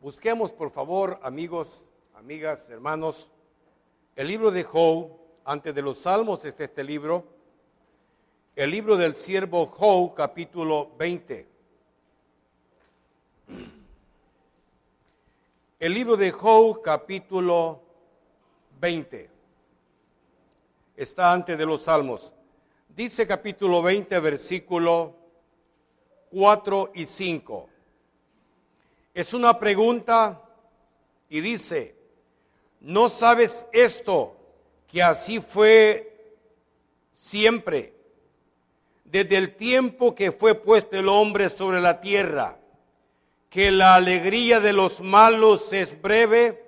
Busquemos, por favor, amigos, amigas, hermanos, el libro de Job, antes de los Salmos está este libro, el libro del siervo Job, capítulo 20. El libro de Job, capítulo 20. Está antes de los Salmos. Dice capítulo 20, versículo 4 y 5. Es una pregunta y dice, ¿no sabes esto? Que así fue siempre, desde el tiempo que fue puesto el hombre sobre la tierra, que la alegría de los malos es breve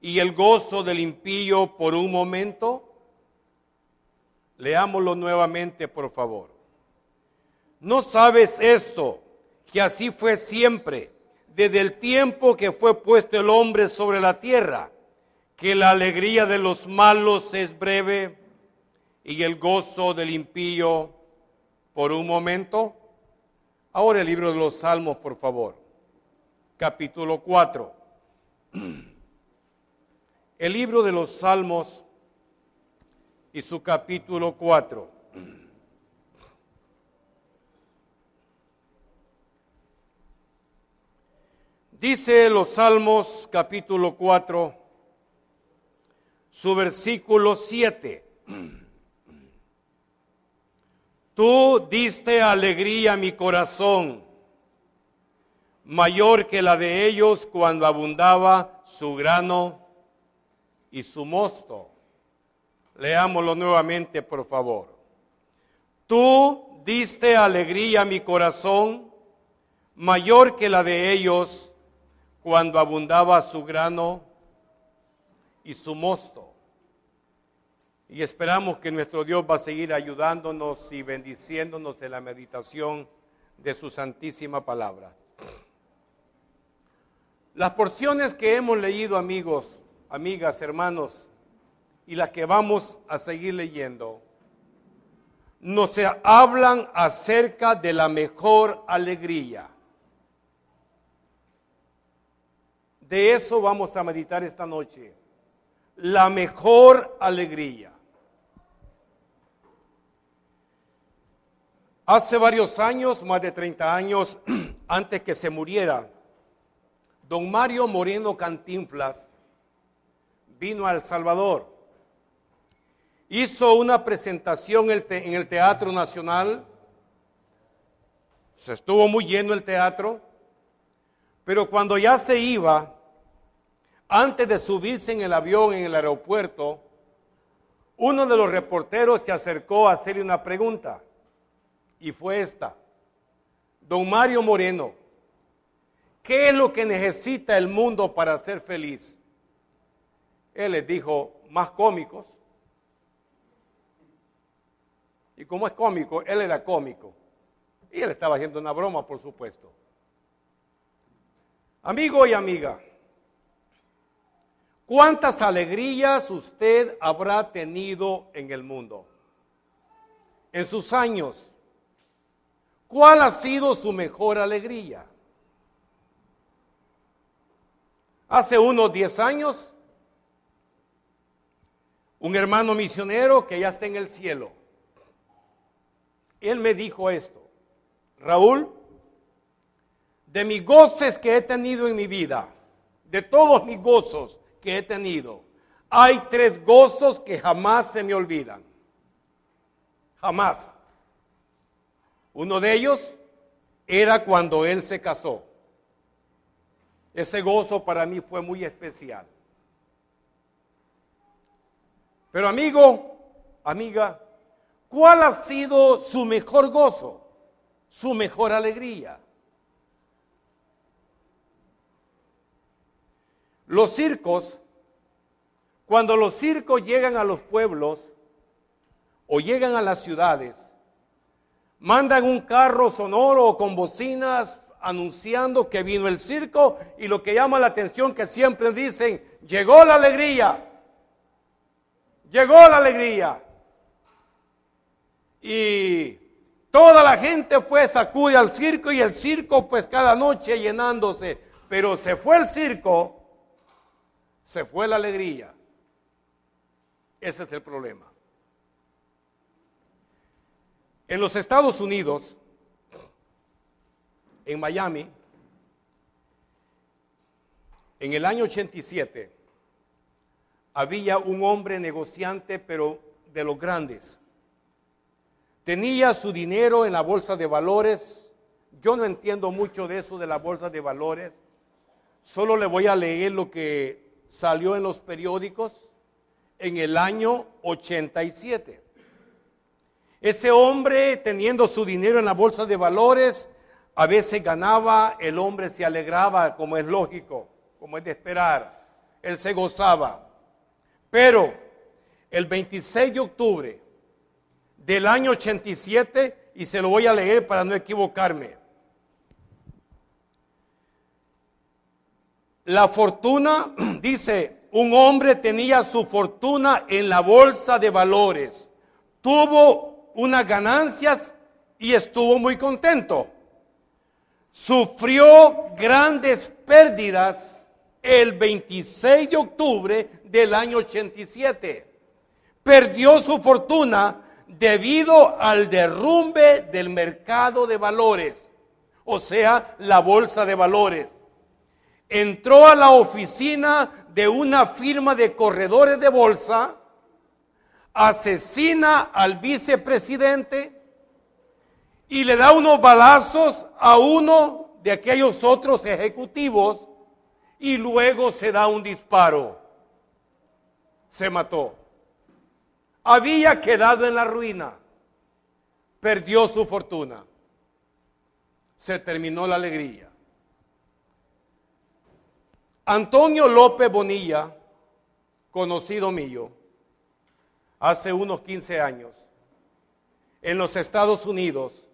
y el gozo del impío por un momento. Leámoslo nuevamente, por favor. ¿No sabes esto? Que así fue siempre, desde el tiempo que fue puesto el hombre sobre la tierra, que la alegría de los malos es breve y el gozo del impío por un momento. Ahora el libro de los Salmos, por favor. Capítulo 4. El libro de los Salmos y su capítulo 4. Dice los Salmos capítulo 4, su versículo 7. Tú diste alegría a mi corazón, mayor que la de ellos cuando abundaba su grano y su mosto. Leámoslo nuevamente, por favor. Tú diste alegría a mi corazón, mayor que la de ellos cuando abundaba su grano y su mosto. Y esperamos que nuestro Dios va a seguir ayudándonos y bendiciéndonos en la meditación de su santísima palabra. Las porciones que hemos leído, amigos, amigas, hermanos, y las que vamos a seguir leyendo, nos hablan acerca de la mejor alegría. De eso vamos a meditar esta noche. La mejor alegría. Hace varios años, más de 30 años, antes que se muriera, don Mario Moreno Cantinflas vino a El Salvador. Hizo una presentación en el Teatro Nacional. Se estuvo muy lleno el teatro. Pero cuando ya se iba, antes de subirse en el avión en el aeropuerto, uno de los reporteros se acercó a hacerle una pregunta y fue esta. Don Mario Moreno, ¿qué es lo que necesita el mundo para ser feliz? Él les dijo, más cómicos. Y como es cómico, él era cómico. Y él estaba haciendo una broma, por supuesto. Amigo y amiga, ¿Cuántas alegrías usted habrá tenido en el mundo? En sus años, ¿cuál ha sido su mejor alegría? Hace unos 10 años, un hermano misionero que ya está en el cielo, él me dijo esto, Raúl, de mis goces que he tenido en mi vida, de todos mis gozos, que he tenido, hay tres gozos que jamás se me olvidan. Jamás. Uno de ellos era cuando él se casó. Ese gozo para mí fue muy especial. Pero amigo, amiga, ¿cuál ha sido su mejor gozo? Su mejor alegría. Los circos, cuando los circos llegan a los pueblos o llegan a las ciudades, mandan un carro sonoro con bocinas anunciando que vino el circo y lo que llama la atención que siempre dicen, llegó la alegría, llegó la alegría. Y toda la gente pues acude al circo y el circo pues cada noche llenándose Pero se fue el circo, se fue la alegría. Ese es el problema. En los Estados Unidos, en Miami, en el año 87, había un hombre negociante, pero de los grandes. Tenía su dinero en la bolsa de valores. Yo no entiendo mucho de eso de la bolsa de valores. Solo le voy a leer lo que salió en los periódicos en el año 87. Ese hombre, teniendo su dinero en la bolsa de valores, a veces ganaba, el hombre se alegraba, como es lógico, como es de esperar. Él se gozaba. Pero el 26 de octubre del año 87, y se lo voy a leer para no equivocarme. La fortuna, dice, un hombre tenía su fortuna en la bolsa de valores, tuvo unas ganancias y estuvo muy contento. Sufrió grandes pérdidas el 26 de octubre del año 87. Perdió su fortuna debido al derrumbe del mercado de valores, o sea, la bolsa de valores. Entró a la oficina de una firma de corredores de bolsa, asesina al vicepresidente y le da unos balazos a uno de aquellos otros ejecutivos y luego se da un disparo. Se mató había quedado en la ruina, perdió su fortuna, se terminó la alegría. Antonio López Bonilla, conocido mío, hace unos 15 años, en los Estados Unidos,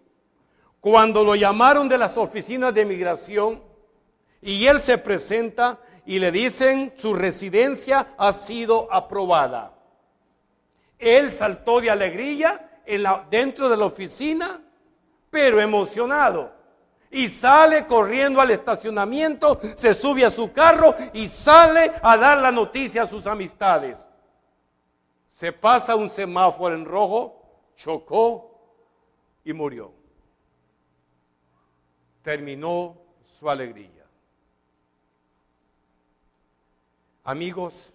cuando lo llamaron de las oficinas de migración y él se presenta y le dicen su residencia ha sido aprobada. Él saltó de alegría dentro de la oficina, pero emocionado. Y sale corriendo al estacionamiento, se sube a su carro y sale a dar la noticia a sus amistades. Se pasa un semáforo en rojo, chocó y murió. Terminó su alegría. Amigos,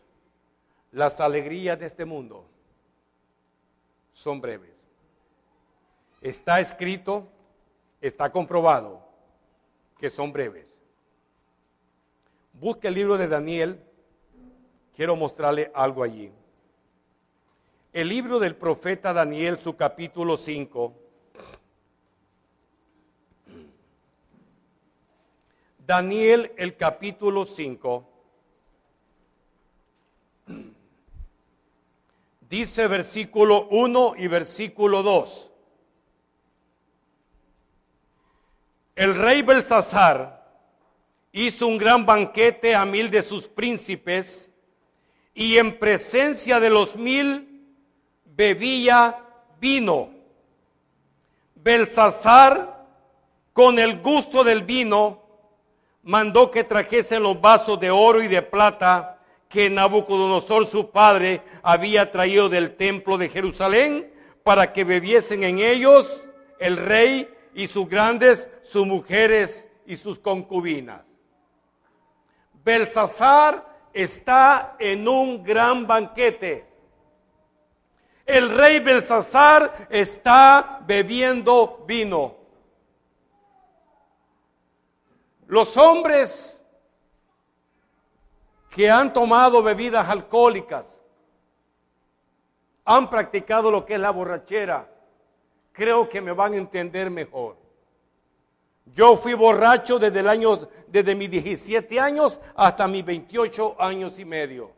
las alegrías de este mundo son breves. Está escrito, está comprobado que son breves. Busque el libro de Daniel, quiero mostrarle algo allí. El libro del profeta Daniel, su capítulo 5. Daniel, el capítulo 5. Dice versículo 1 y versículo 2. El rey Belsasar hizo un gran banquete a mil de sus príncipes y en presencia de los mil bebía vino. Belsasar, con el gusto del vino, mandó que trajesen los vasos de oro y de plata que Nabucodonosor su padre había traído del templo de Jerusalén para que bebiesen en ellos el rey y sus grandes, sus mujeres y sus concubinas. Belsasar está en un gran banquete. El rey Belsasar está bebiendo vino. Los hombres que han tomado bebidas alcohólicas, han practicado lo que es la borrachera, creo que me van a entender mejor. Yo fui borracho desde el año, desde mis 17 años hasta mis 28 años y medio.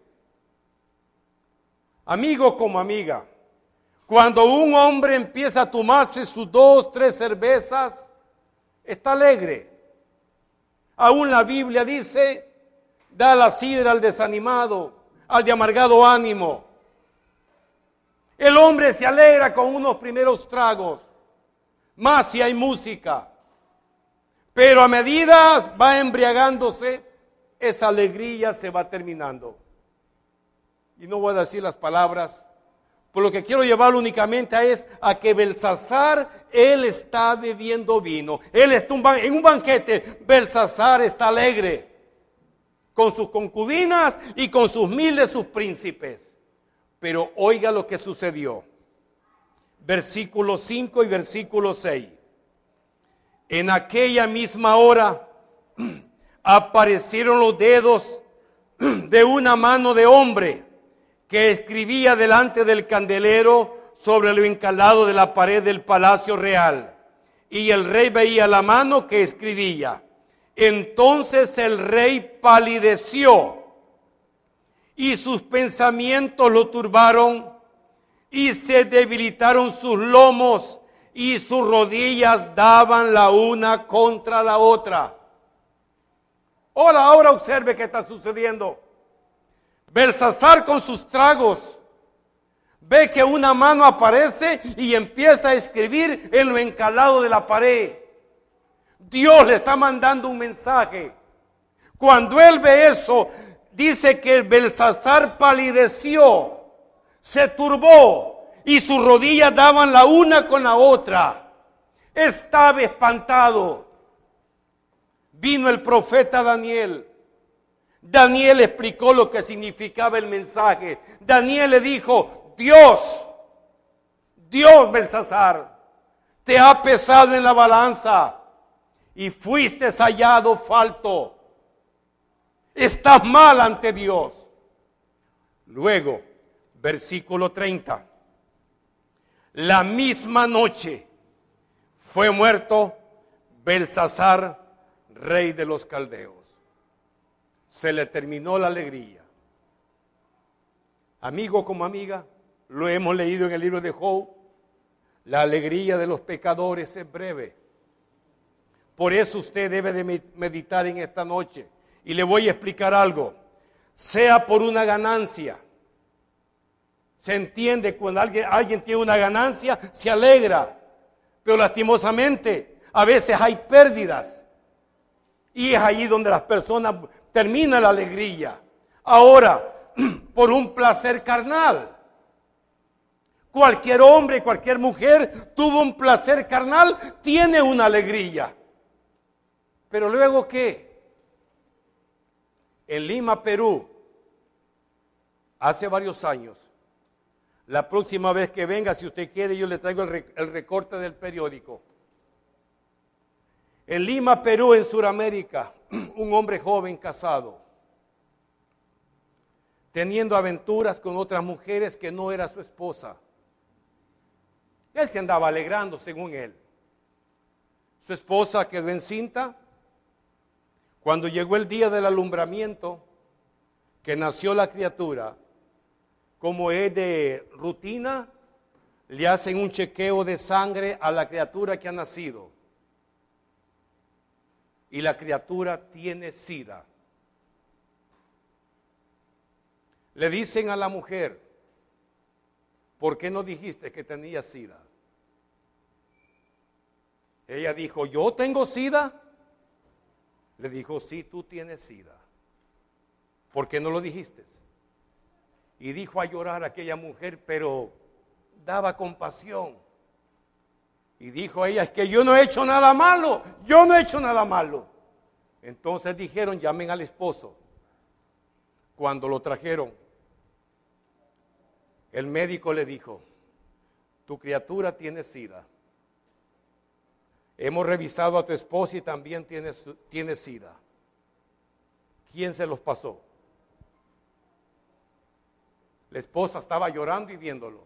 Amigo como amiga, cuando un hombre empieza a tomarse sus dos, tres cervezas, está alegre. Aún la Biblia dice Da la sidra al desanimado, al de amargado ánimo. El hombre se alegra con unos primeros tragos, más si hay música. Pero a medida va embriagándose, esa alegría se va terminando. Y no voy a decir las palabras, por lo que quiero llevarlo únicamente es a que Belsasar, él está bebiendo vino. Él está en un banquete, Belsasar está alegre con sus concubinas y con sus miles sus príncipes. Pero oiga lo que sucedió. Versículo 5 y versículo 6. En aquella misma hora aparecieron los dedos de una mano de hombre que escribía delante del candelero sobre lo encalado de la pared del palacio real. Y el rey veía la mano que escribía. Entonces el rey palideció y sus pensamientos lo turbaron y se debilitaron sus lomos y sus rodillas daban la una contra la otra. Ahora, ahora observe qué está sucediendo. Belsasar con sus tragos ve que una mano aparece y empieza a escribir en lo encalado de la pared. Dios le está mandando un mensaje. Cuando él ve eso, dice que Belsasar palideció, se turbó y sus rodillas daban la una con la otra. Estaba espantado. Vino el profeta Daniel. Daniel explicó lo que significaba el mensaje. Daniel le dijo, Dios, Dios Belsasar, te ha pesado en la balanza y fuiste hallado falto. Estás mal ante Dios. Luego, versículo 30. La misma noche fue muerto Belsasar, rey de los caldeos. Se le terminó la alegría. Amigo como amiga, lo hemos leído en el libro de Job. La alegría de los pecadores es breve por eso usted debe de meditar en esta noche. Y le voy a explicar algo. Sea por una ganancia. Se entiende cuando alguien, tiene una ganancia, se alegra. Pero lastimosamente, a veces hay pérdidas. Y es ahí donde las personas terminan la alegría. Ahora, por un placer carnal. Cualquier hombre, cualquier mujer tuvo un placer carnal, tiene una alegría. Pero luego qué? En Lima, Perú, hace varios años, la próxima vez que venga, si usted quiere, yo le traigo el, recorte del periódico. En Lima, Perú, en Sudamérica, un hombre joven casado, teniendo aventuras con otras mujeres que no era su esposa. Él se andaba alegrando, según él. Su esposa quedó encinta cuando llegó el día del alumbramiento, que nació la criatura, como es de rutina, le hacen un chequeo de sangre a la criatura que ha nacido. Y la criatura tiene sida. Le dicen a la mujer, ¿por qué no dijiste que tenía sida? Ella dijo, ¿yo tengo sida? Le dijo, sí, tú tienes sida. ¿Por qué no lo dijiste? Y dijo a llorar aquella mujer, pero daba compasión. Y dijo ella, es que yo no he hecho nada malo, yo no he hecho nada malo. Entonces dijeron, llamen al esposo. Cuando lo trajeron, el médico le dijo, tu criatura tiene sida. Hemos revisado a tu esposa y también tiene, tiene sida. ¿Quién se los pasó? La esposa estaba llorando y viéndolo.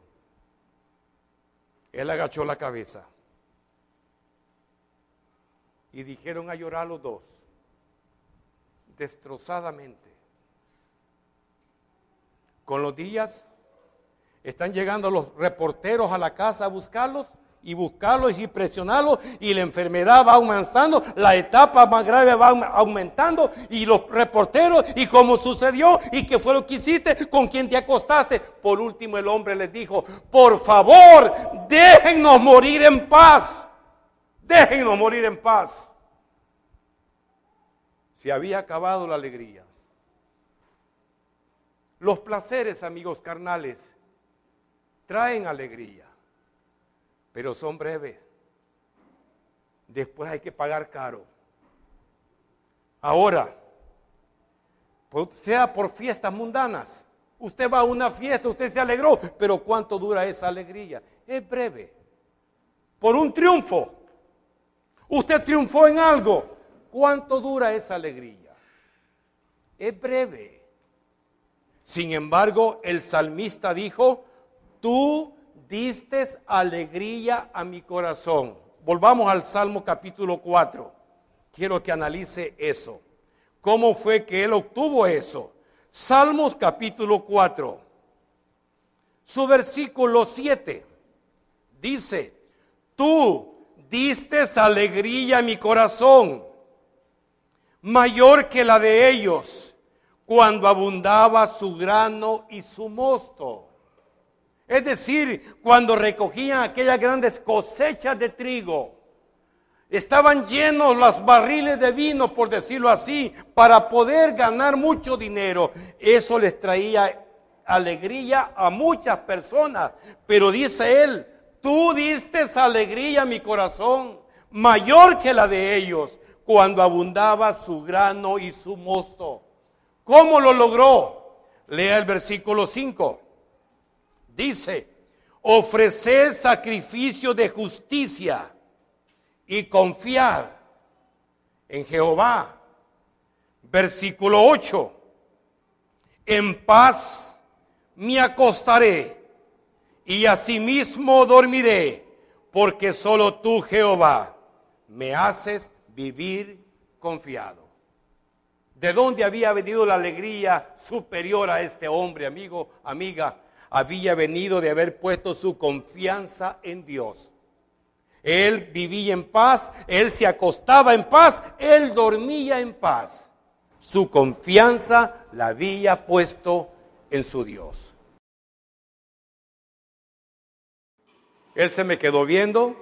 Él agachó la cabeza. Y dijeron a llorar los dos, destrozadamente. Con los días están llegando los reporteros a la casa a buscarlos y buscarlos y presionarlos y la enfermedad va aumentando, la etapa más grave va aumentando y los reporteros y cómo sucedió y qué fue lo que hiciste, con quién te acostaste. Por último el hombre les dijo, por favor, déjennos morir en paz, déjennos morir en paz. Se había acabado la alegría. Los placeres, amigos carnales, traen alegría, pero son breves. Después hay que pagar caro. Ahora, sea por fiestas mundanas, usted va a una fiesta, usted se alegró, pero ¿cuánto dura esa alegría? Es breve. Por un triunfo. Usted triunfó en algo. ¿Cuánto dura esa alegría? Es breve. Sin embargo, el salmista dijo, tú diste alegría a mi corazón. Volvamos al Salmo capítulo 4. Quiero que analice eso. ¿Cómo fue que él obtuvo eso? Salmos capítulo 4. Su versículo 7 dice, tú diste alegría a mi corazón, mayor que la de ellos, cuando abundaba su grano y su mosto. Es decir, cuando recogían aquellas grandes cosechas de trigo, estaban llenos los barriles de vino, por decirlo así, para poder ganar mucho dinero. Eso les traía alegría a muchas personas. Pero dice él, tú diste alegría a mi corazón, mayor que la de ellos, cuando abundaba su grano y su mosto. ¿Cómo lo logró? Lea el versículo 5. Dice, ofrecer sacrificio de justicia y confiar en Jehová. Versículo 8. En paz me acostaré y asimismo dormiré, porque solo tú, Jehová, me haces vivir confiado. ¿De dónde había venido la alegría superior a este hombre, amigo, amiga? Había venido de haber puesto su confianza en Dios. Él vivía en paz, él se acostaba en paz, él dormía en paz. Su confianza la había puesto en su Dios. Él se me quedó viendo,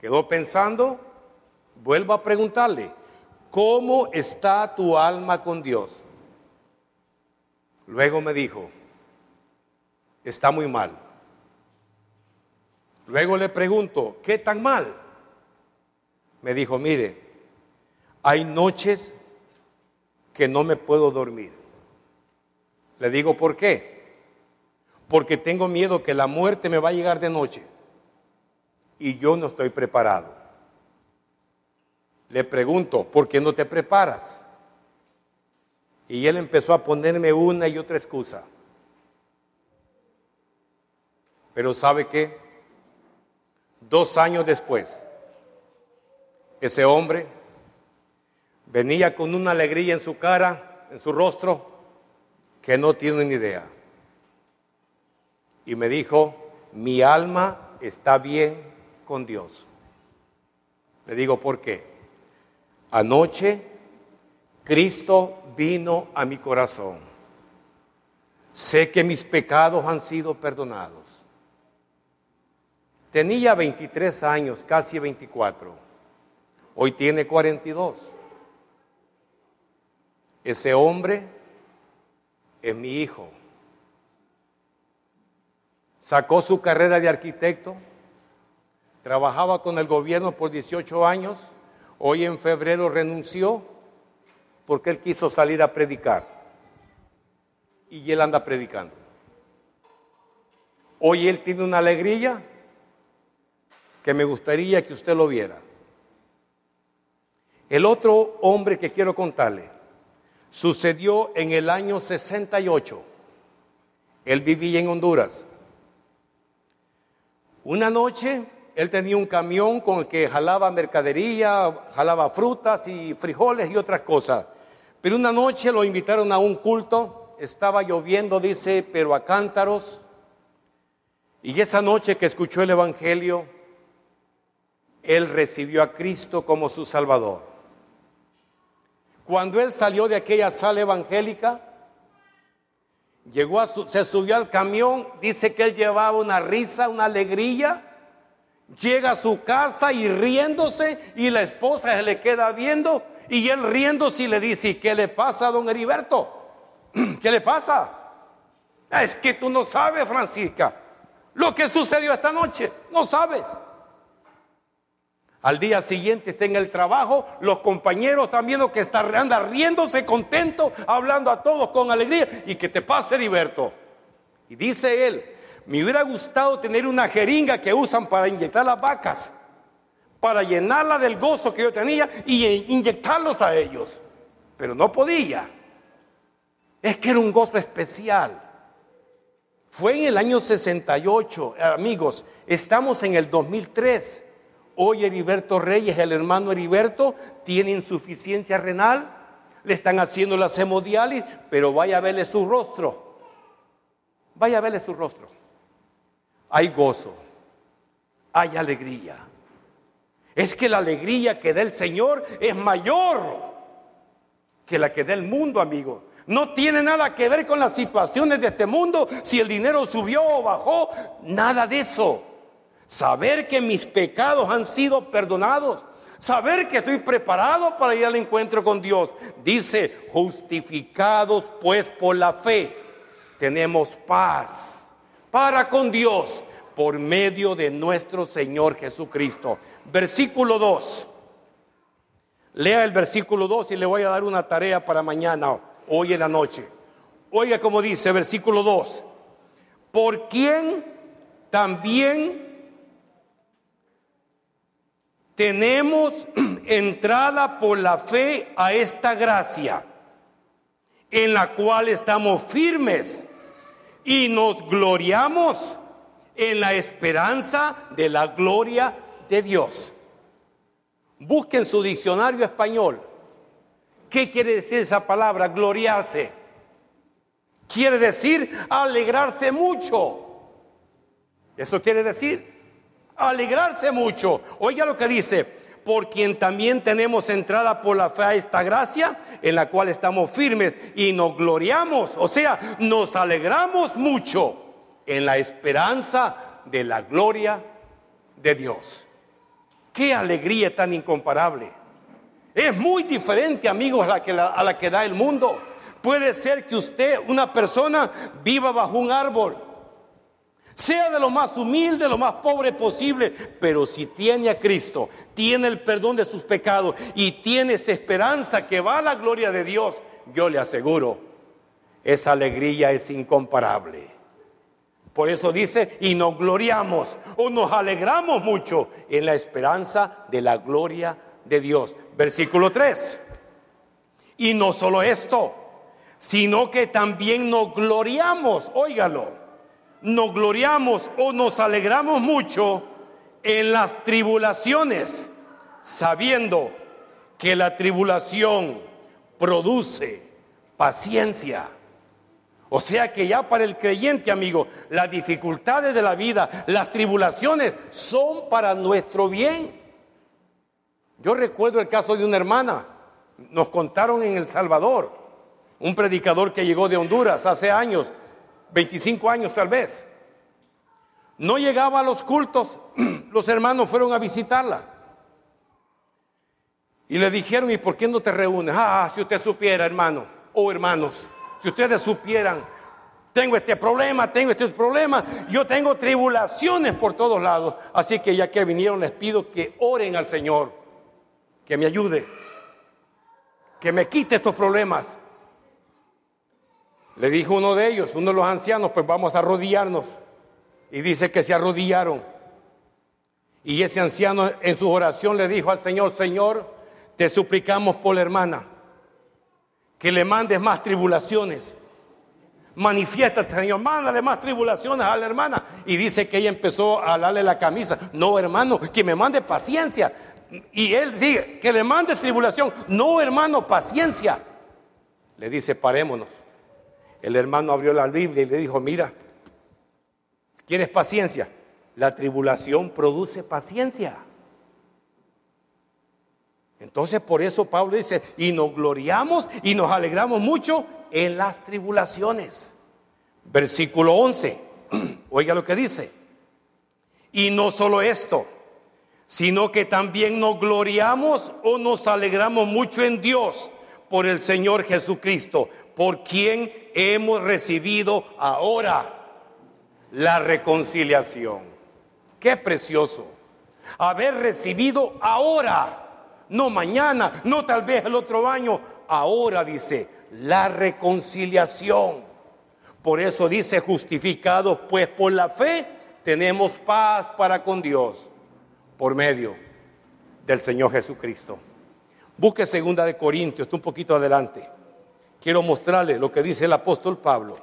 quedó pensando, vuelvo a preguntarle, ¿cómo está tu alma con Dios? Luego me dijo, está muy mal. Luego le pregunto, ¿qué tan mal? Me dijo, mire, hay noches que no me puedo dormir. Le digo, ¿por qué? Porque tengo miedo que la muerte me va a llegar de noche y yo no estoy preparado. Le pregunto, ¿por qué no te preparas? Y él empezó a ponerme una y otra excusa. Pero ¿sabe qué? Dos años después, ese hombre venía con una alegría en su cara, en su rostro, que no tiene ni idea. Y me dijo, mi alma está bien con Dios. Le digo, ¿por qué? Anoche Cristo vino a mi corazón. Sé que mis pecados han sido perdonados. Tenía 23 años, casi 24. Hoy tiene 42. Ese hombre es mi hijo. Sacó su carrera de arquitecto, trabajaba con el gobierno por 18 años, hoy en febrero renunció porque él quiso salir a predicar. Y él anda predicando. Hoy él tiene una alegría que me gustaría que usted lo viera. El otro hombre que quiero contarle sucedió en el año 68. Él vivía en Honduras. Una noche él tenía un camión con el que jalaba mercadería, jalaba frutas y frijoles y otras cosas. Pero una noche lo invitaron a un culto, estaba lloviendo, dice, pero a cántaros. Y esa noche que escuchó el Evangelio, él recibió a Cristo como su Salvador. Cuando él salió de aquella sala evangélica, llegó a se subió al camión, dice que él llevaba una risa, una alegría, Llega a su casa y riéndose y la esposa se le queda viendo y él riéndose y le dice, ¿qué le pasa don Heriberto? ¿Qué le pasa? Ah, es que tú no sabes, Francisca, lo que sucedió esta noche. No sabes. Al día siguiente está en el trabajo, los compañeros están viendo que está, anda riéndose contento, hablando a todos con alegría. ¿Y que te pasa, Heriberto? Y dice él, me hubiera gustado tener una jeringa que usan para inyectar las vacas, para llenarla del gozo que yo tenía y inyectarlos a ellos. Pero no podía. Es que era un gozo especial. Fue en el año 68, amigos, estamos en el 2003. Hoy Heriberto Reyes, el hermano Heriberto, tiene insuficiencia renal, le están haciendo la hemodiálisis, pero vaya a verle su rostro. Vaya a verle su rostro hay gozo, hay alegría. Es que la alegría que da el Señor es mayor que la que da el mundo, amigo. No tiene nada que ver con las situaciones de este mundo, si el dinero subió o bajó, nada de eso. Saber que mis pecados han sido perdonados, saber que estoy preparado para ir al encuentro con Dios. Dice, justificados pues por la fe, tenemos paz para con Dios por medio de nuestro Señor Jesucristo. Versículo 2. Lea el versículo 2 y le voy a dar una tarea para mañana, hoy en la noche. Oiga como dice, versículo 2. Por quien también tenemos entrada por la fe a esta gracia, en la cual estamos firmes y nos gloriamos en la esperanza de la gloria de Dios. Busquen su diccionario español. ¿Qué quiere decir esa palabra, gloriarse? Quiere decir alegrarse mucho. Eso quiere decir alegrarse mucho. Oiga lo que dice, por quien también tenemos entrada por la fe a esta gracia, en la cual estamos firmes y nos gloriamos, o sea, nos alegramos mucho en la esperanza de la gloria de Dios. Qué alegría tan incomparable. Es muy diferente, amigos, a la que, da el mundo. Puede ser que usted, una persona, viva bajo un árbol sea de lo más humilde, lo más pobre posible, pero si tiene a Cristo, tiene el perdón de sus pecados y tiene esta esperanza que va a la gloria de Dios, yo le aseguro, esa alegría es incomparable. Por eso dice, y nos gloriamos o nos alegramos mucho en la esperanza de la gloria de Dios. Versículo 3. Y no solo esto, sino que también nos gloriamos, óigalo nos gloriamos o nos alegramos mucho en las tribulaciones, sabiendo que la tribulación produce paciencia. O sea que ya para el creyente, amigo, las dificultades de la vida, las tribulaciones son para nuestro bien. Yo recuerdo el caso de una hermana, nos contaron en El Salvador, un predicador que llegó de Honduras hace años, 25 años tal vez. No llegaba a los cultos, los hermanos fueron a visitarla. Y le dijeron, ¿y por qué no te reúnes? Ah, si usted supiera, hermano, o hermanos, si ustedes supieran, tengo este problema, tengo este problema, yo tengo tribulaciones por todos lados. Así que ya que vinieron, les pido que oren al Señor, que me ayude, que me quite estos problemas. Le dijo uno de ellos, uno de los ancianos, pues vamos a arrodillarnos. Y dice que se arrodillaron. Y ese anciano en su oración le dijo al Señor, Señor, te suplicamos por la hermana, que le mandes más tribulaciones. Manifiesta, Señor, mándale más tribulaciones a la hermana. Y dice que ella empezó a darle la camisa. No, hermano, que me mande paciencia. Y él dice, que le mande tribulación. No, hermano, paciencia. Le dice, parémonos. El hermano abrió la Biblia y le dijo, mira, ¿quieres paciencia? La tribulación produce paciencia. Entonces por eso Pablo dice, y nos gloriamos y nos alegramos mucho en las tribulaciones. Versículo 11, oiga lo que dice. Y no solo esto, sino que también nos gloriamos o nos alegramos mucho en Dios por el Señor Jesucristo, por quien hemos recibido ahora la reconciliación. Qué precioso. Haber recibido ahora, no mañana, no tal vez el otro año, ahora dice, la reconciliación. Por eso dice, justificados pues por la fe, tenemos paz para con Dios por medio del Señor Jesucristo. Busque segunda de Corintios, un poquito adelante. Quiero mostrarle lo que dice el apóstol Pablo,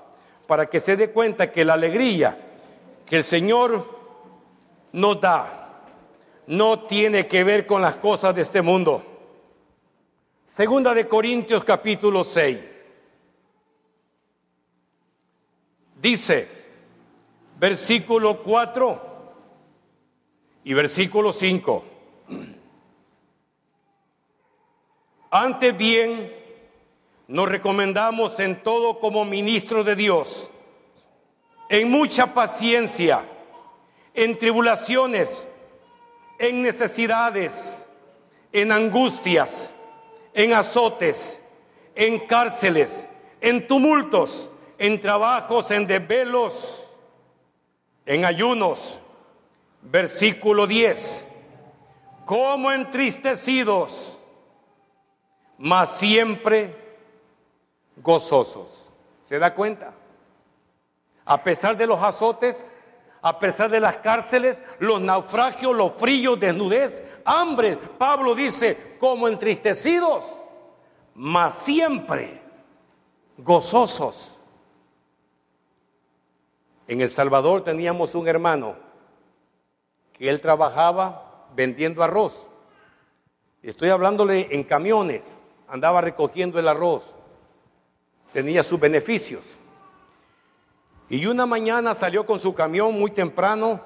para que se dé cuenta que la alegría que el Señor nos da no tiene que ver con las cosas de este mundo. Segunda de Corintios capítulo 6. Dice, versículo 4 y versículo 5. Antes bien, nos recomendamos en todo como ministro de Dios, en mucha paciencia, en tribulaciones, en necesidades, en angustias, en azotes, en cárceles, en tumultos, en trabajos, en desvelos, en ayunos versículo 10, como entristecidos, mas siempre gozosos. ¿Se da cuenta? A pesar de los azotes, a pesar de las cárceles, los naufragios, los fríos, desnudez, hambre, Pablo dice, como entristecidos, mas siempre gozosos. En El Salvador teníamos un hermano que él trabajaba vendiendo arroz. Estoy hablándole en camiones, andaba recogiendo el arroz, tenía sus beneficios. Y una mañana salió con su camión muy temprano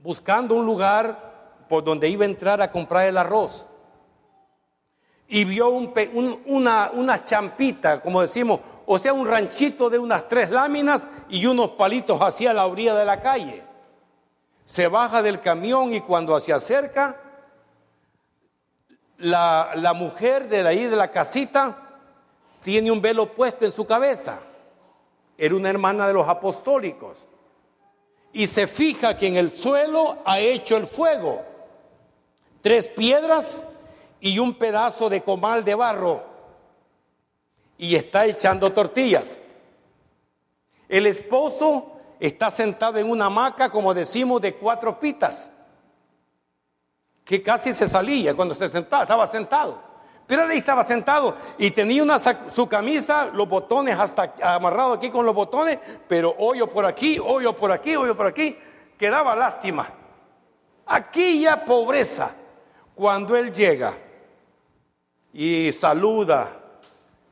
buscando un lugar por donde iba a entrar a comprar el arroz. Y vio una, champita, como decimos, o sea, un ranchito de unas tres láminas y unos palitos hacia la orilla de la calle se baja del camión y cuando se acerca, la, mujer de ahí de la casita tiene un velo puesto en su cabeza. Era una hermana de los apostólicos. Y se fija que en el suelo ha hecho el fuego. Tres piedras y un pedazo de comal de barro. Y está echando tortillas. El esposo está sentado en una hamaca, como decimos, de cuatro pitas, que casi se salía cuando se sentaba, estaba sentado. Pero él estaba sentado y tenía su camisa, los botones hasta amarrado aquí con los botones, pero hoyo por aquí, hoyo por aquí, hoyo por aquí, quedaba lástima. Aquí ya pobreza. Cuando él llega y saluda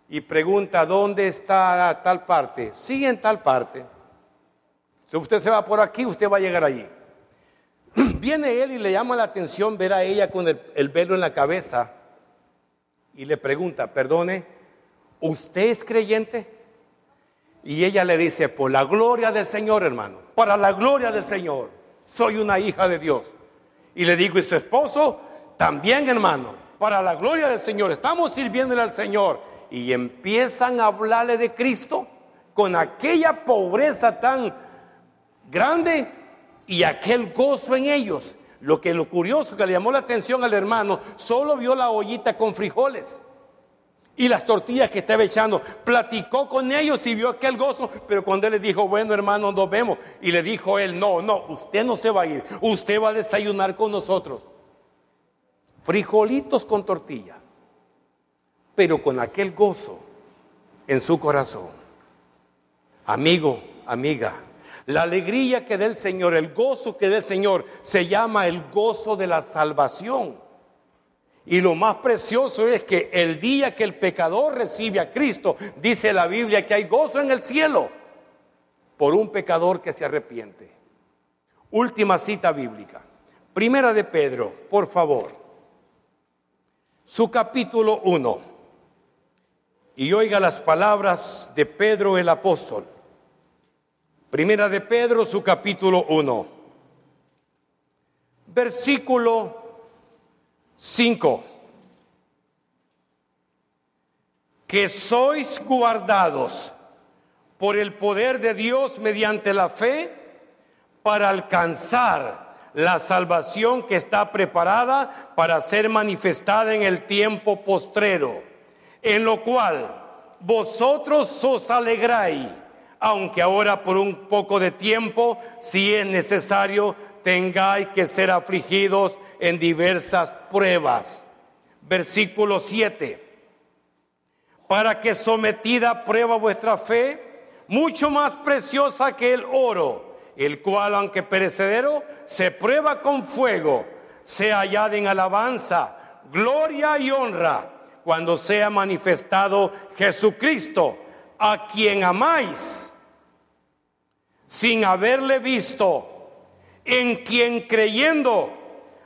y pregunta dónde está tal parte, sigue en tal parte. Si usted se va por aquí, usted va a llegar allí. Viene él y le llama la atención ver a ella con el, velo en la cabeza y le pregunta, perdone, ¿usted es creyente? Y ella le dice, por la gloria del Señor, hermano, para la gloria del Señor, soy una hija de Dios. Y le digo, ¿y su esposo? También, hermano, para la gloria del Señor, estamos sirviéndole al Señor. Y empiezan a hablarle de Cristo con aquella pobreza tan grande y aquel gozo en ellos. Lo que lo curioso que le llamó la atención al hermano, solo vio la ollita con frijoles y las tortillas que estaba echando. Platicó con ellos y vio aquel gozo, pero cuando él le dijo, bueno hermano, nos vemos, y le dijo él, no, no, usted no se va a ir, usted va a desayunar con nosotros. Frijolitos con tortilla, pero con aquel gozo en su corazón. Amigo, amiga, la alegría que da el Señor, el gozo que da el Señor, se llama el gozo de la salvación. Y lo más precioso es que el día que el pecador recibe a Cristo, dice la Biblia que hay gozo en el cielo por un pecador que se arrepiente. Última cita bíblica. Primera de Pedro, por favor. Su capítulo 1. Y oiga las palabras de Pedro el apóstol. Primera de Pedro, su capítulo 1. Versículo 5. Que sois guardados por el poder de Dios mediante la fe para alcanzar la salvación que está preparada para ser manifestada en el tiempo postrero, en lo cual vosotros os alegráis, aunque ahora por un poco de tiempo, si es necesario, tengáis que ser afligidos en diversas pruebas. Versículo 7. Para que sometida a prueba vuestra fe, mucho más preciosa que el oro, el cual, aunque perecedero, se prueba con fuego, sea hallada en alabanza, gloria y honra cuando sea manifestado Jesucristo, a quien amáis, sin haberle visto, en quien creyendo,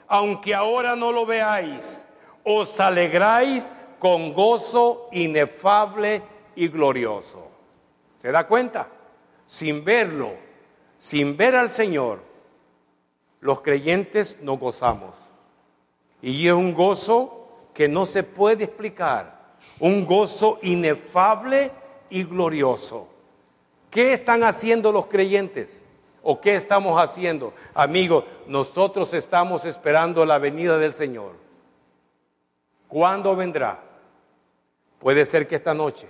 aunque ahora no lo veáis, os alegráis con gozo inefable y glorioso. ¿Se da cuenta? Sin verlo, sin ver al Señor, los creyentes nos gozamos. Y es un gozo que no se puede explicar, un gozo inefable y glorioso. ¿Qué están haciendo los creyentes? ¿O qué estamos haciendo? Amigos, nosotros estamos esperando la venida del Señor. ¿Cuándo vendrá? Puede ser que esta noche